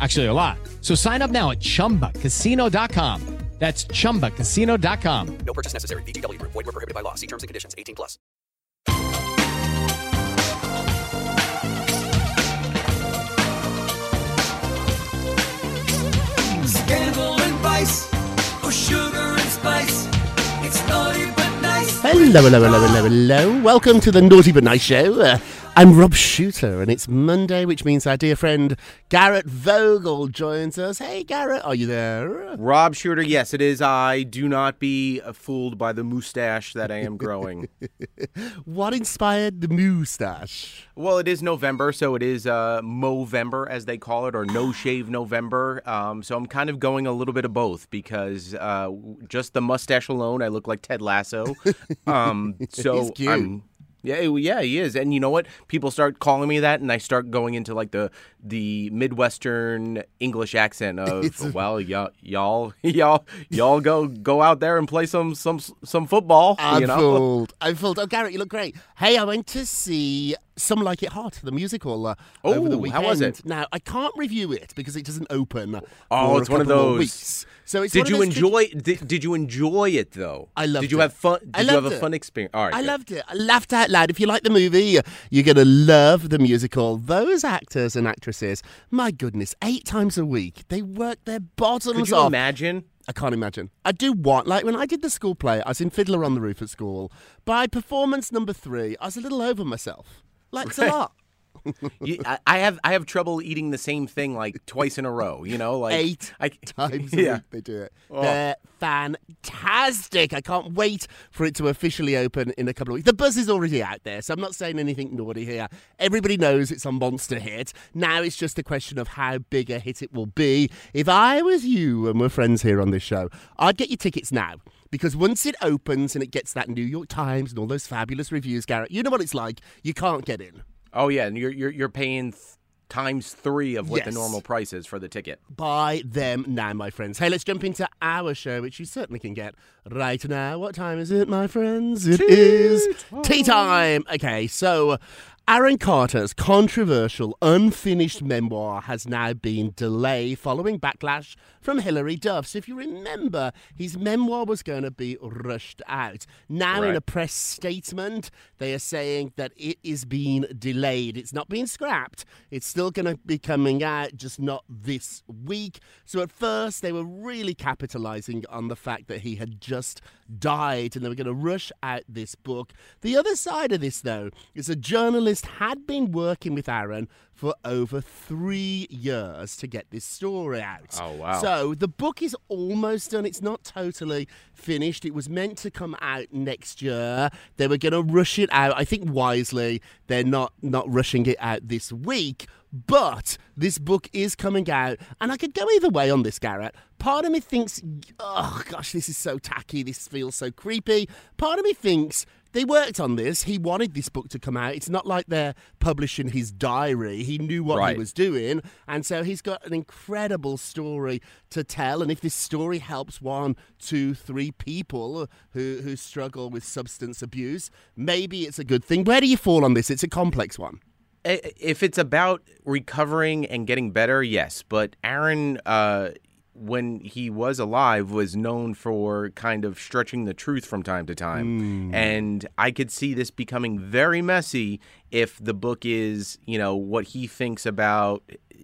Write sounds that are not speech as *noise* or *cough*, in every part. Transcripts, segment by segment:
Actually, a lot. So sign up now at chumbacasino.com. That's chumbacasino.com. No purchase necessary. VGW Group. Void were prohibited by law. See terms and conditions. 18 plus. Scandal and vice, or sugar and spice. It's naughty but nice. Hello, hello, hello, hello, hello. Welcome to the Naughty But Nice Show. Uh, I'm Rob Shooter, and it's Monday, which means our dear friend Garrett Vogel joins us. Hey, Garrett, are you there? Rob Shooter, yes, it is I. Do not be fooled by the mustache that I am growing. *laughs* What inspired the moustache? well, it is November, so it is uh, Movember, as they call it, or No Shave November. Um, so I'm kind of going a little bit of both because uh, just the mustache alone, I look like Ted Lasso. *laughs* Um, so. I'm. Yeah, yeah, he is, and you know what? People start calling me that, and I start going into like the the midwestern English accent *laughs* of, well, y'all, y'all, *laughs* y'all, y'all go go out there and play some some some football. I'm you know? fooled. I'm fooled. Oh, Garrett, you look great. Hey, I went to see Some Like It Hot, the musical, uh, over the weekend. how was it? Now, I can't review it because it doesn't open. Oh, it's one of those. Weeks. So it's Did you enjoy? Did, did you enjoy it though? I loved Did you it. have fun? I Did you have loved a fun experience? All right, I good. loved it. I laughed out loud. If you like the movie, you're going to love the musical. Those actors and actresses, my goodness, eight times a week, they work their bottoms Could you off. imagine? I can't imagine. I do what? Like when I did the school play, I was in Fiddler on the Roof at school. By performance number three, I was a little over myself. Like, it's a lot. *laughs* You, I, I have I have trouble eating the same thing like twice in a row. You know, like Eight I, *laughs* times a yeah. week they do it. Oh. They're fantastic. I can't wait for it to officially open in a couple of weeks. The buzz is already out there, so I'm not saying anything naughty here. Everybody knows it's a monster hit. Now it's just a question of how big a hit it will be. If I was you and we're friends here on this show, I'd get your tickets now. Because once it opens and it gets that New York Times and all those fabulous reviews, Garrett, you know what it's like. You can't get in. Oh yeah, and you're you're you're paying th- times three of what the normal price is for the ticket. Buy them now, my friends. Hey, let's jump into our show, which you certainly can get right now. What time is it, my friends? It is tea time. Okay, so Aaron Carter's controversial, unfinished memoir has now been delayed following backlash from Hilary Duff. So, if you remember, his memoir was going to be rushed out. Now, in a press statement, they are saying that it is being delayed. It's not being scrapped. It's still going to be coming out, just not this week. So, at first, they were really capitalizing on the fact that he had just died and they were going to rush out this book. The other side of this, though, is a journalist Trust had been working with Aaron for over three years to get this story out. Oh, wow. So the book is almost done. It's not totally finished. It was meant to come out next year. They were going to rush it out. I think wisely, they're not not rushing it out this week. But this book is coming out, and I could go either way on this, Garrett. Part of me thinks, oh gosh, this is so tacky. This feels so creepy. Part of me thinks they worked on this. He wanted this book to come out. It's not like they're publishing his diary. He knew what Right. he was doing. And so he's got an incredible story to tell. And if this story helps one, two, three people who, who struggle with substance abuse, maybe it's a good thing. Where do you fall on this? It's a complex one. If it's about recovering and getting better, yes. But Aaron, uh, when he was alive, was known for kind of stretching the truth from time to time. Hmm. And I could see this becoming very messy if the book is, you know, what he thinks about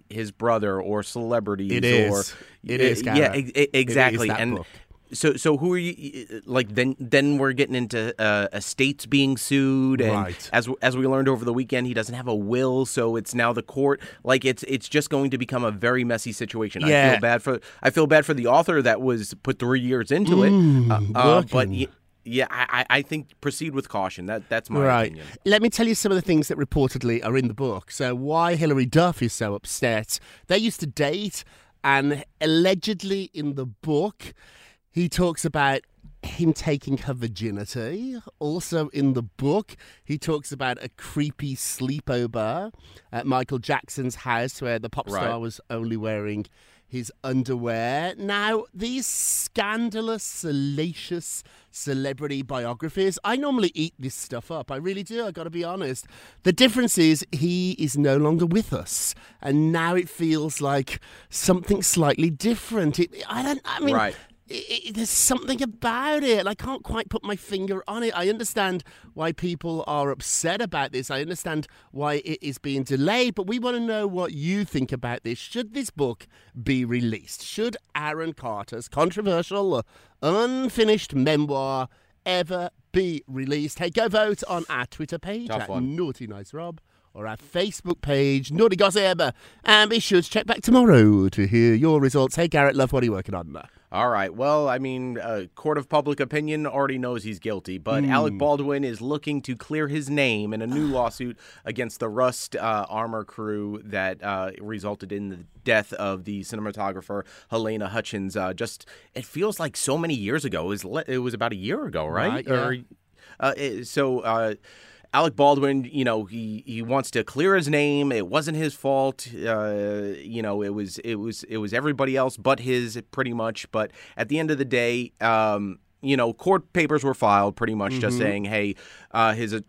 his brother or celebrities It or is. It is, yeah e- e- exactly that and book. So so who are you like then then we're getting into uh, estates being sued and Right. as as we learned over the weekend he doesn't have a will so it's now the court like it's it's just going to become a very messy situation i feel bad for i feel bad for the author that was put 3 years into it uh, uh, but y- yeah I, I think proceed with caution that that's my right. opinion Let me tell you some of the things that reportedly are in the book. So, why Hilary Duff is so upset. They used to date, and allegedly in the book, he talks about him taking her virginity. Also in the book, he talks about a creepy sleepover at Michael Jackson's house where the pop star Right. was only wearing his underwear. Now, these scandalous, salacious celebrity biographies, I normally eat this stuff up. I really do, I gotta be honest. The difference is he is no longer with us, and now it feels like something slightly different. It, I don't, I mean, Right. I i there's something about it. I can't quite put my finger on it. I understand why people are upset about this. I understand why it is being delayed, but we want to know what you think about this. Should this book be released? Should Aaron Carter's controversial, unfinished memoir ever be released? Hey, go vote on our Twitter page Tough at one. Naughty Nice Rob or our Facebook page, Naughty Gossip. And be sure to check back tomorrow to hear your results. Hey, Garrett Love, what are you working on? All right. Well, I mean, uh, court of public opinion already knows he's guilty, but Alec Baldwin is looking to clear his name in a new *sighs* lawsuit against the Rust uh, armor crew that uh, resulted in the death of the cinematographer Halyna Hutchins. Uh, just it feels like so many years ago. It was le- it was about a year ago, right? Right, yeah. Or, uh, so. Alec Baldwin, you know, he, he wants to clear his name. It wasn't his fault. Uh, you know, it was it was it was everybody else but his, pretty much. But at the end of the day, um, you know, court papers were filed, pretty much just saying, hey, uh, his.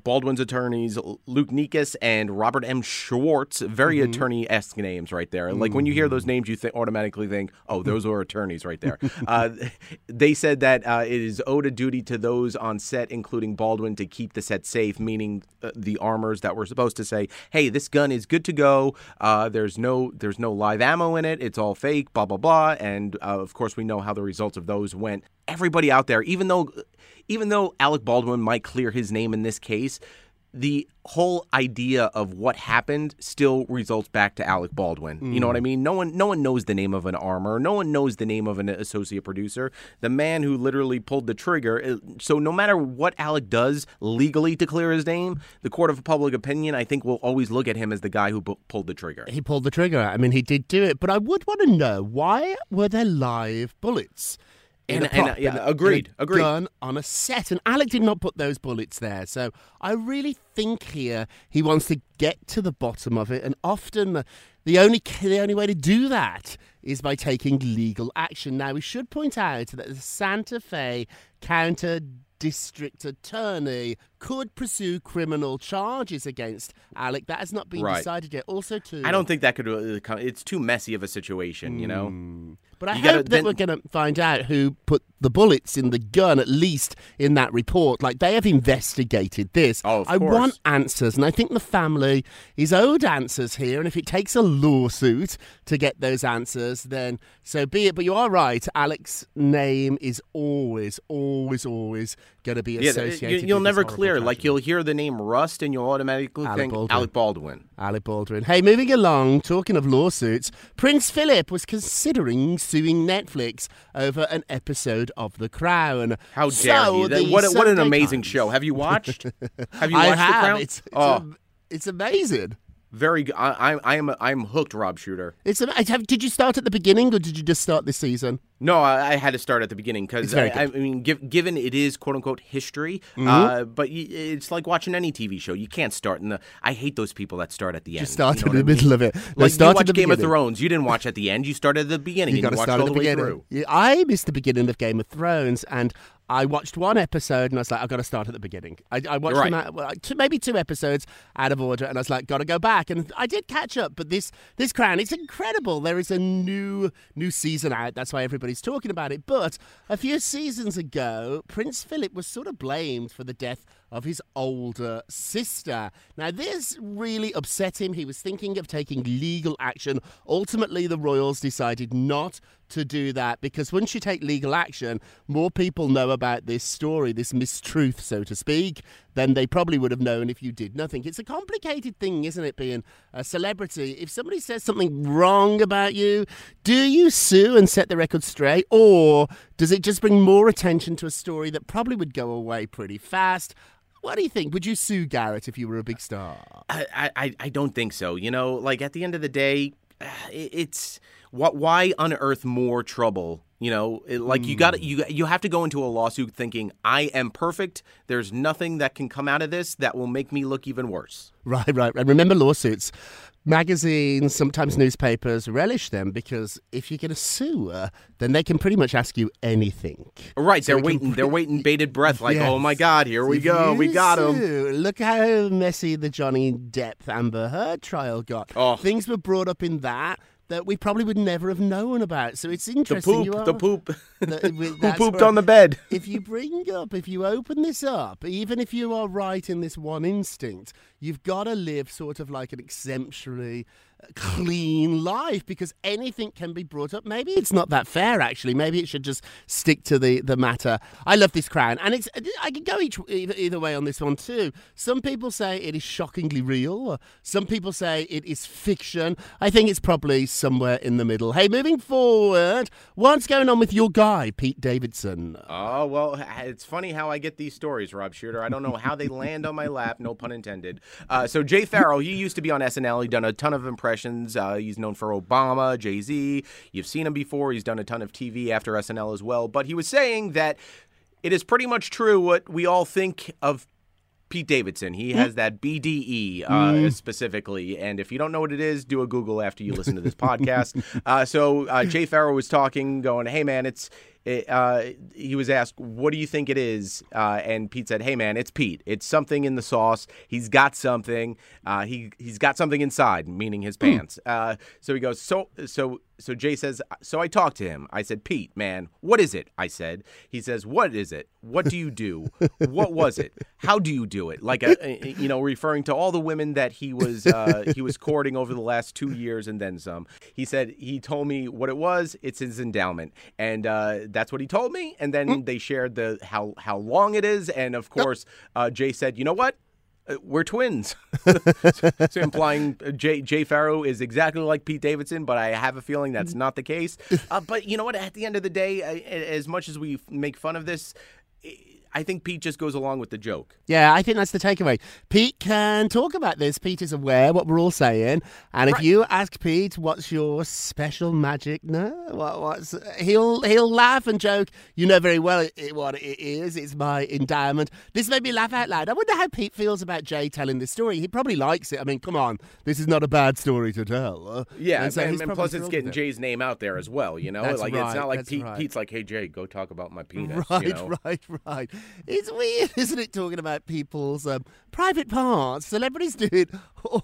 Uh, Baldwin's attorneys, Luke Nikas and Robert M. Schwartz, very attorney esque names right there. Like when you hear those names, you th- automatically think, oh, those *laughs* are attorneys right there. uh, *laughs* they said that uh, it is owed a duty to those on set, including Baldwin, to keep the set safe, meaning uh, the armors that were supposed to say, hey, this gun is good to go. Uh, there's no there's no live ammo in it. It's all fake, blah, blah, blah. And uh, of course, we know how the results of those went. Everybody out there, even though even though Alec Baldwin might clear his name in this case, the whole idea of what happened still results back to Alec Baldwin. You know what I mean? No one no one knows the name of an armor. No one knows the name of an associate producer. The man who literally pulled the trigger. Uh, So no matter what Alec does legally to clear his name, the court of public opinion I think will always look at him as the guy who pu- pulled the trigger. he pulled the trigger. I mean, he did do it, but I would want to know why were there live bullets? In And- prop, and, yeah, agreed, in a agreed. Gun on a set, and Alec did not put those bullets there. So I really think here he wants to get to the bottom of it, and often the, the only the only way to do that is by taking legal action. Now we should point out that the Santa Fe County District Attorney could pursue criminal charges against Alec. That has not been Right. decided yet. Also, too, I don't think that could. Uh, come, it's too messy of a situation, you know. But I You hope gotta- that then- we're going to find out who put the bullets in the gun, at least in that report. Like they have investigated this. Oh, of I course. want answers, and I think the family is owed answers here. And if it takes a lawsuit to get those answers, then so be it. But you are right. Alec's name is always, always, always going to be Yeah, associated. you, will with never horrible Like you'll hear the name Rust and you'll automatically Alec think Baldwin. Alec Baldwin. Alec Baldwin. Hey, moving along, talking of lawsuits, Prince Philip was considering suing Netflix over an episode of The Crown. How dare So you? That- what, what an amazing Times- *laughs* show. Have you watched? *laughs* have you I watched have. The Crown? It's, it's, oh, am- it's amazing. Very good. I, I, I am I'm hooked, Rob Shooter. It's have, Did you start at the beginning or did you just start this season? No, I, I had to start at the beginning because I, I. Mm-hmm. mean, give, given it is quote unquote history, uh, but y- it's like watching any TV show. You can't start in the. I hate those people that start at the end. Just start you know in the mean? middle of it. No, Like you watch Game of. Thrones, you didn't watch at the end. You started at the *laughs* beginning You got to start at the beginning. Yeah, I missed the beginning of Game of Thrones, and I watched one episode, and I was like, I've got to start at the beginning. I, I watched Right. out, well, two, maybe two episodes out of order, and I was like, got to go back, and I did catch up. But this this Crown, it's incredible. There is a new new season out. That's why everybody's talking about it. But a few seasons ago, Prince Philip was sort of blamed for the death of his older sister. Now, this really upset him. He was thinking of taking legal action. Ultimately, the royals decided not to do that because once you take legal action, more people know about this story, this mistruth, so to speak, than they probably would have known if you did nothing. It's a complicated thing, isn't it, being a celebrity? If somebody says something wrong about you, do you sue and set the record straight? Or does it just bring more attention to a story that probably would go away pretty fast? What do you think? Would you sue Garrett if you were a big star? I, I, I don't think so. You know, like at the end of the day, *sighs* it's what why unearth more trouble you know it- like you got hmm. you you have to go into a lawsuit thinking i am perfect there's nothing that can come out of this that will make me look even worse Right, right. And remember lawsuits. Magazines, sometimes newspapers relish them because if you get a her, then they can pretty much ask you anything. right So they're waiting they're waiting bated breath like oh my god here we If go we got him Look how messy the Johnny Depp Amber Heard trial got. Oh. Things were brought up in that that we probably would never have known about. So it's the interesting. you poop *laughs* are- the *laughs* poop with- who pooped on the bed *laughs* if you bring up, if you open this up, even if you are right in this one instinct, you've got to live sort of like an exemplary, clean life because anything can be brought up. Maybe it's not that fair, actually. Maybe it should just stick to the, the matter. I love this crown, and it's I can go each either, either way on this one too. Some people say it is shockingly real. Some people say it is fiction. I think it's probably somewhere in the middle. Hey, moving forward, what's going on with your guy, Pete Davidson? Oh, well, it's funny how I get these stories, Rob Shooter. I don't know how they land on my lap, no pun intended. Uh, so, Jay Pharoah, he used to be on SNL. He's done a ton of impressions. Uh, he's known for Obama, Jay Z. You've seen him before. He's done a ton of TV after SNL as well. But he was saying that it is pretty much true what we all think of Pete Davidson. He has that BDE uh, specifically, and if you don't know what it is, do a Google after you listen to this podcast. *laughs* Uh, so uh, Jay Pharoah was talking, going, "Hey man, it's." It, uh, he was asked, "What do you think it is?" Uh, and Pete said, "Hey man, it's Pete. It's something in the sauce. He's got something. Uh, he he's got something inside, meaning his pants." Uh, so he goes, "So so so." Jay says, "So I talked to him. I said, Pete, man, what is it?" I said. He says, "What is it? What do you do? what was it? How do you do it?" Like a, a- you know, referring to all the women that he was uh, he was courting over the last two years and then some. He said he told me what it was. It's his endowment, and uh, that's what he told me. And then they shared the how how long it is, and of course, uh, Jay said, "You know what?" Uh, We're twins, so, *laughs* so implying uh, Jay Jay Pharoah is exactly like Pete Davidson, but I have a feeling that's not the case. *laughs* Uh, but you know what? At the end of the day, uh, as much as we make fun of this, I think Pete just goes along with the joke. Yeah, I think that's the takeaway. Pete can talk about this. Pete is aware what we're all saying, and if you ask Pete, "What's your special magic?" No, what, what's he'll he'll laugh and joke. You know very well it, what it is. It's my endowment. This made me laugh out loud. I wonder how Pete feels about Jay telling this story. He probably likes it. I mean, come on, this is not a bad story to tell. Yeah, and, so and, he's and plus it's getting it. Jay's name out there as well. You know, That's like it's not like Pete, right. Pete's like, "Hey Jay, go talk about my penis." Right, you know? *laughs* right, right. It's weird, *laughs* isn't it, talking about people's um, private parts? Celebrities do it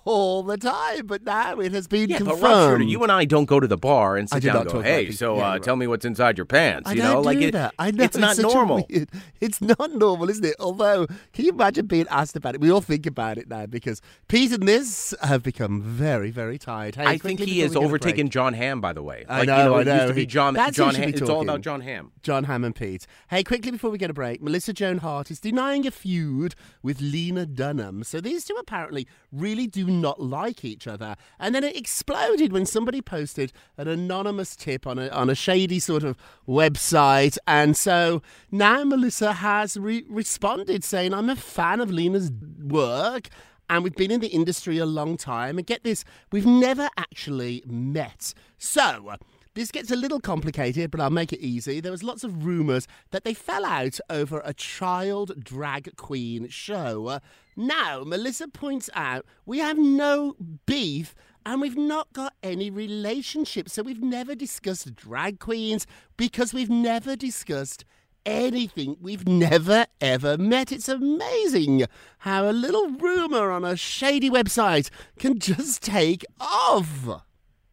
all the time, but now it has been Yeah, but confirmed. Rob Shooter, you and I don't go to the bar and sit do down and go, "Hey, so uh, tell me what's inside your pants." I you don't know, like it- that. I know it's not normal. weird- it's not normal, isn't it? Although, can you imagine being asked about it? We all think about it now because Pete and this have become very, very tired. Hey, I think he has we go to overtaken Jon Hamm, by the way. I like, know, you know, I it used know. to be Jon. that's Jon Hamm. It's all about. Jon Hamm. Jon Hamm and Pete. Hey, quickly before we get a break, Melissa Joan Hart is denying a feud with Lena Dunham. So these two apparently really do not like each other. And then it exploded when somebody posted an anonymous tip on a, on a shady sort of website. And so now Melissa has re- responded saying, I'm a fan of Lena's work. And we've been in the industry a long time. And get this, we've never actually met. So, this gets a little complicated, but I'll make it easy. There was lots of rumours that they fell out over a child drag queen show. Now, Melissa points out we have no beef and we've not got any relationship. So we've never discussed drag queens because we've never discussed anything. We've never ever met. It's amazing how a little rumour on a shady website can just take off.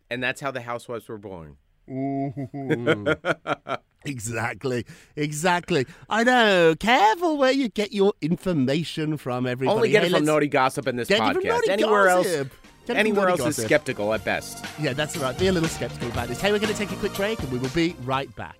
And that's how the Housewives were born. *laughs* Exactly, exactly. I know. Careful where you get your information from, everybody. Only get Hey, it from Naughty Gossip in this Get it from podcast. Anywhere Gossip. else, Get anywhere else is Gossip. skeptical at best. Yeah, that's right. Be a little skeptical about this. Hey, we're going to take a quick break and we will be right back.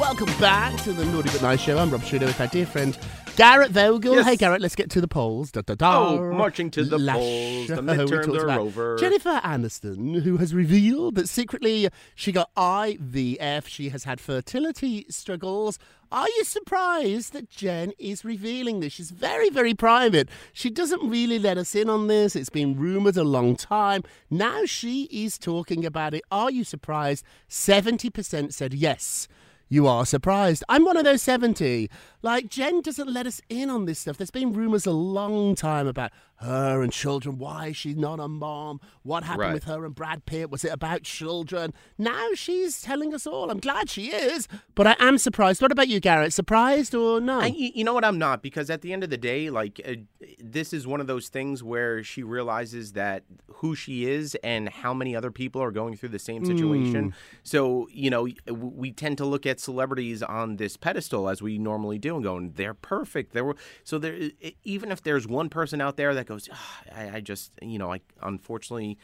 Welcome back to the Naughty But Nice Show. I'm Rob Shooter with our dear friend Garrett Vogel. Yes. Hey, Garrett, let's get to the polls. Da, da, da. Oh, marching to the Last polls. The *laughs* midterms are over. Jennifer Aniston, who has revealed that secretly she got IVF. She has had fertility struggles. Are you surprised that Jen is revealing this? She's very, very private. She doesn't really let us in on this. It's been rumored a long time. Now she is talking about it. Are you surprised? 70% said yes. You are surprised. I'm one of those 70. Like, Jen doesn't let us in on this stuff. There's been rumors a long time about her and children. Why is she not a mom? What happened Right. with her and Brad Pitt? Was it about children? Now she's telling us all. I'm glad she is, but I am surprised. What about you, Garrett? Surprised or no? I, you know what? I'm not because at the end of the day, like uh, this is one of those things where she realizes that who she is and how many other people are going through the same situation. So you know, we tend to look at celebrities on this pedestal as we normally do, and going, "They're perfect." There were so there. Even if there's one person out there that goes, "Ah, I, "I just," you know, I unfortunately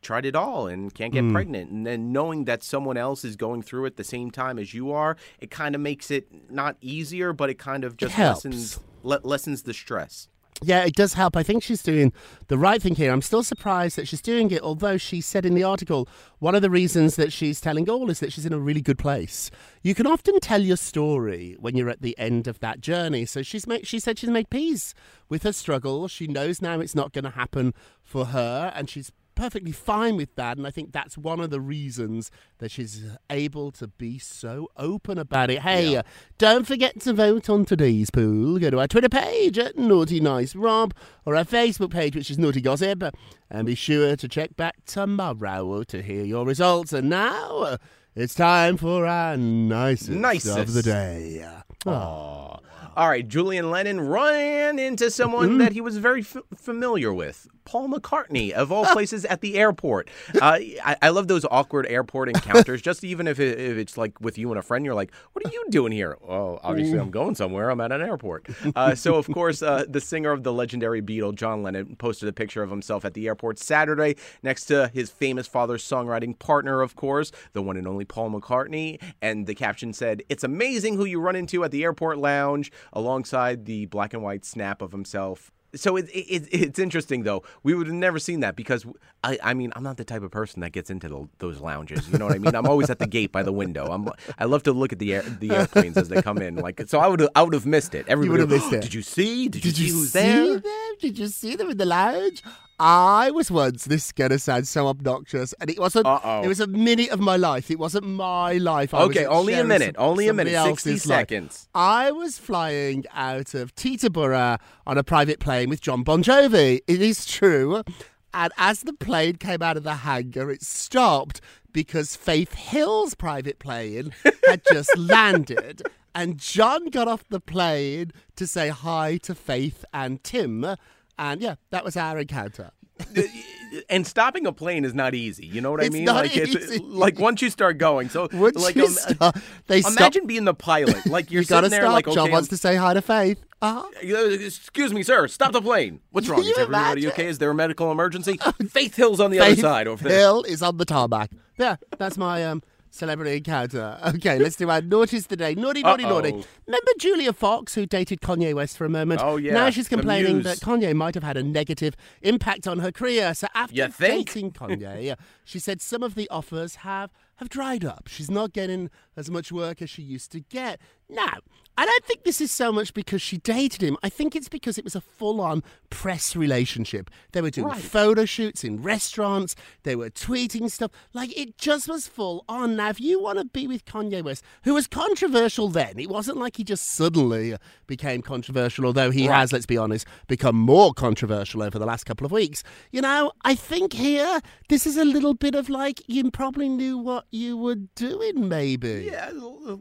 tried it all and can't get pregnant and then knowing that someone else is going through it the same time as you are it kind of makes it not easier but it kind of just lessens le- lessens the stress Yeah, it does help. I think she's doing the right thing here. I'm still surprised that she's doing it, although she said in the article one of the reasons that she's telling all is that she's in a really good place. You can often tell your story when you're at the end of that journey. So she's made, she said she's made peace with her struggle. She knows now it's not going to happen for her, and she's perfectly fine with that. And I think that's one of the reasons that she's able to be so open about it. Hey, uh, don't forget to vote on today's poll. Go to our Twitter page at Naughty Nice Rob or our Facebook page, which is Naughty Gossip. And be sure to check back tomorrow to hear your results. And now uh, it's time for our nicest, of the day. Aw. all right julian lennon ran into someone that he was very f- familiar with. Paul mccartney of all places at the airport. Uh, I-, I love those awkward airport *laughs* encounters just even if, it, if it's like with you and a friend you're like what are you doing here? Well obviously i'm going somewhere. I'm at an airport. Uh, so of course uh, the singer of the legendary beatle john lennon posted a picture of himself at the airport saturday next to his famous father's songwriting partner of course the one and only paul mccartney. And the caption said it's amazing who you run into at the airport lounge alongside the black and white snap of himself so it, it, it's interesting though. We would have never seen that because I, I mean I'm not the type of person that gets into the, those lounges. You know what I mean? I'm always at the gate by the window. I'm I love to look at the air, the airplanes as they come in. Like so I would I would have missed it. Everybody would have missed oh, it. Did you see? Did, Did you you see see them? Did you see them in the lounge? I was once. This is gonna sound so obnoxious, and it wasn't. Uh-oh. It was a minute of my life. It wasn't my life. I was Okay, only a minute, some- only a minute, 60 else's life. seconds. I was flying out of Teterboro on a private plane with Jon Bon Jovi. It is true. And as the plane came out of the hangar, it stopped because Faith Hill's private plane had just *laughs* landed. And Jon got off the plane to say hi to Faith and Tim. And yeah, that was our encounter. and stopping a plane is not easy. You know what I It's mean? not like it's easy. like once you start going. So *laughs* Once like you um, stop- they stop- imagine being the pilot. Like *laughs* you're you gotta there stop. like okay, Jon I'm- wants to say hi to Faith. Uh-huh. Uh, Excuse me, sir. Stop the plane. What's wrong? *laughs* Is everybody okay? Is there a medical emergency? Faith Hill's on the other side over there. Hill is on the tarmac. Yeah, that's my um celebrity encounter. *laughs* Okay, let's do our naughties today. Naughty, naughty, naughty. Uh-oh. Remember Julia Fox, who dated Kanye West for a moment? Oh, yeah, Now she's complaining that Kanye might have had a negative impact on her career. So after dating Kanye, *laughs* she said some of the offers have have dried up. She's not getting as much work as she used to get. Now, I don't think this is so much because she dated him. I think it's because it was a full on press relationship. They were doing photo shoots in restaurants, they were tweeting stuff. Like, it just was full on. Now, if you want to be with Kanye West, who was controversial then, it wasn't like he just suddenly became controversial, although he has, let's be honest, become more controversial over the last couple of weeks. You know, I think here, this is a little bit of like, you probably knew what you were doing, maybe. Yeah,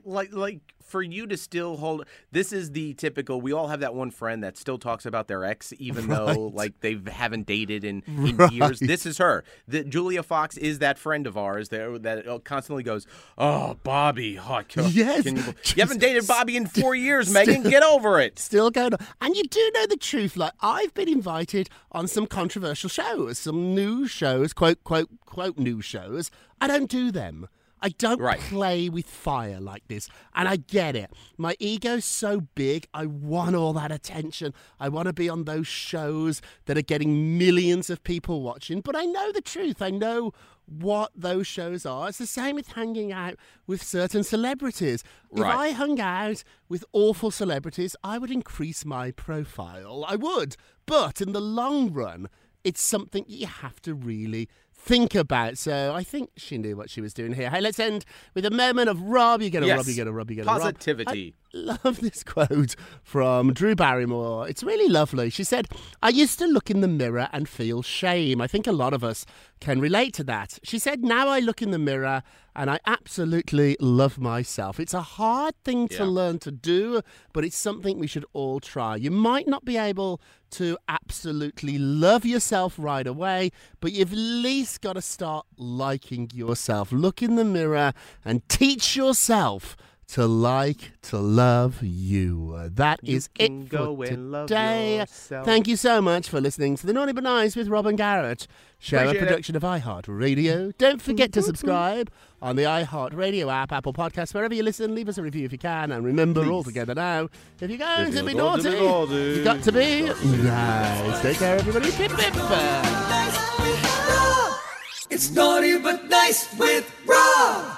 like like for you to still hold this is the typical we all have that one friend that still talks about their ex even though like they haven't dated in, in years this is her the, julia fox is that friend of ours that, that uh, constantly goes oh bobby oh, can, Yes. can you, *laughs* you haven't dated bobby in four years megan get over it still going on. And you do know the truth. Like I've been invited on some controversial shows, some news shows, quote, quote, quote, news shows. I don't do them. I don't Right. play with fire like this. And I get it. My ego's so big. I want all that attention. I want to be on those shows that are getting millions of people watching. But I know the truth. I know what those shows are. It's the same with hanging out with certain celebrities. If I hung out with awful celebrities, I would increase my profile. I would. But in the long run, it's something you have to really think about. So I think she knew what she was doing here. Hey, let's end with a moment of Rob. You get a Yes. Rob, you get a Rob, you get a Rob. Positivity. I *laughs* love this quote from Drew Barrymore. It's really lovely. She said, I used to look in the mirror and feel shame. I think a lot of us can relate to that. She said, Now I look in the mirror and I absolutely love myself. It's a hard thing to Yeah. learn to do, but it's something we should all try. You might not be able to absolutely love yourself right away, but you've at least got to start liking yourself. Look in the mirror and teach yourself to like to love you. Uh, that You is it go for and today. yourself. Thank you so much for listening to the Naughty But Nice with Robin Garrett. Show a Appreciate it. production of iHeartRadio. Don't forget to *laughs* subscribe on the iHeartRadio app, Apple Podcasts, wherever you listen. Leave us a review if you can. And remember, all together now, if you're going If to you're be going to naughty, be naughty. you got to be nice. Take care, everybody. Pip, pip. It's naughty but nice with Rob.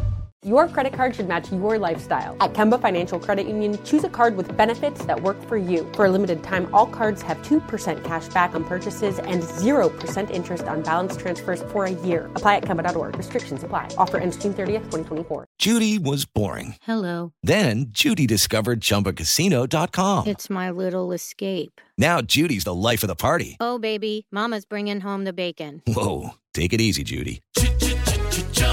Your credit card should match your lifestyle. At Kemba Financial Credit Union, choose a card with benefits that work for you. For a limited time, all cards have 2% cash back on purchases and 0% interest on balance transfers for a year. Apply at Kemba.org. Restrictions apply. Offer ends June 30th, 2024. Judy was boring. Hello. Then Judy discovered ChumbaCasino.com. It's my little escape. Now Judy's the life of the party. Oh, baby, Mama's bringing home the bacon. Whoa, take it easy, Judy.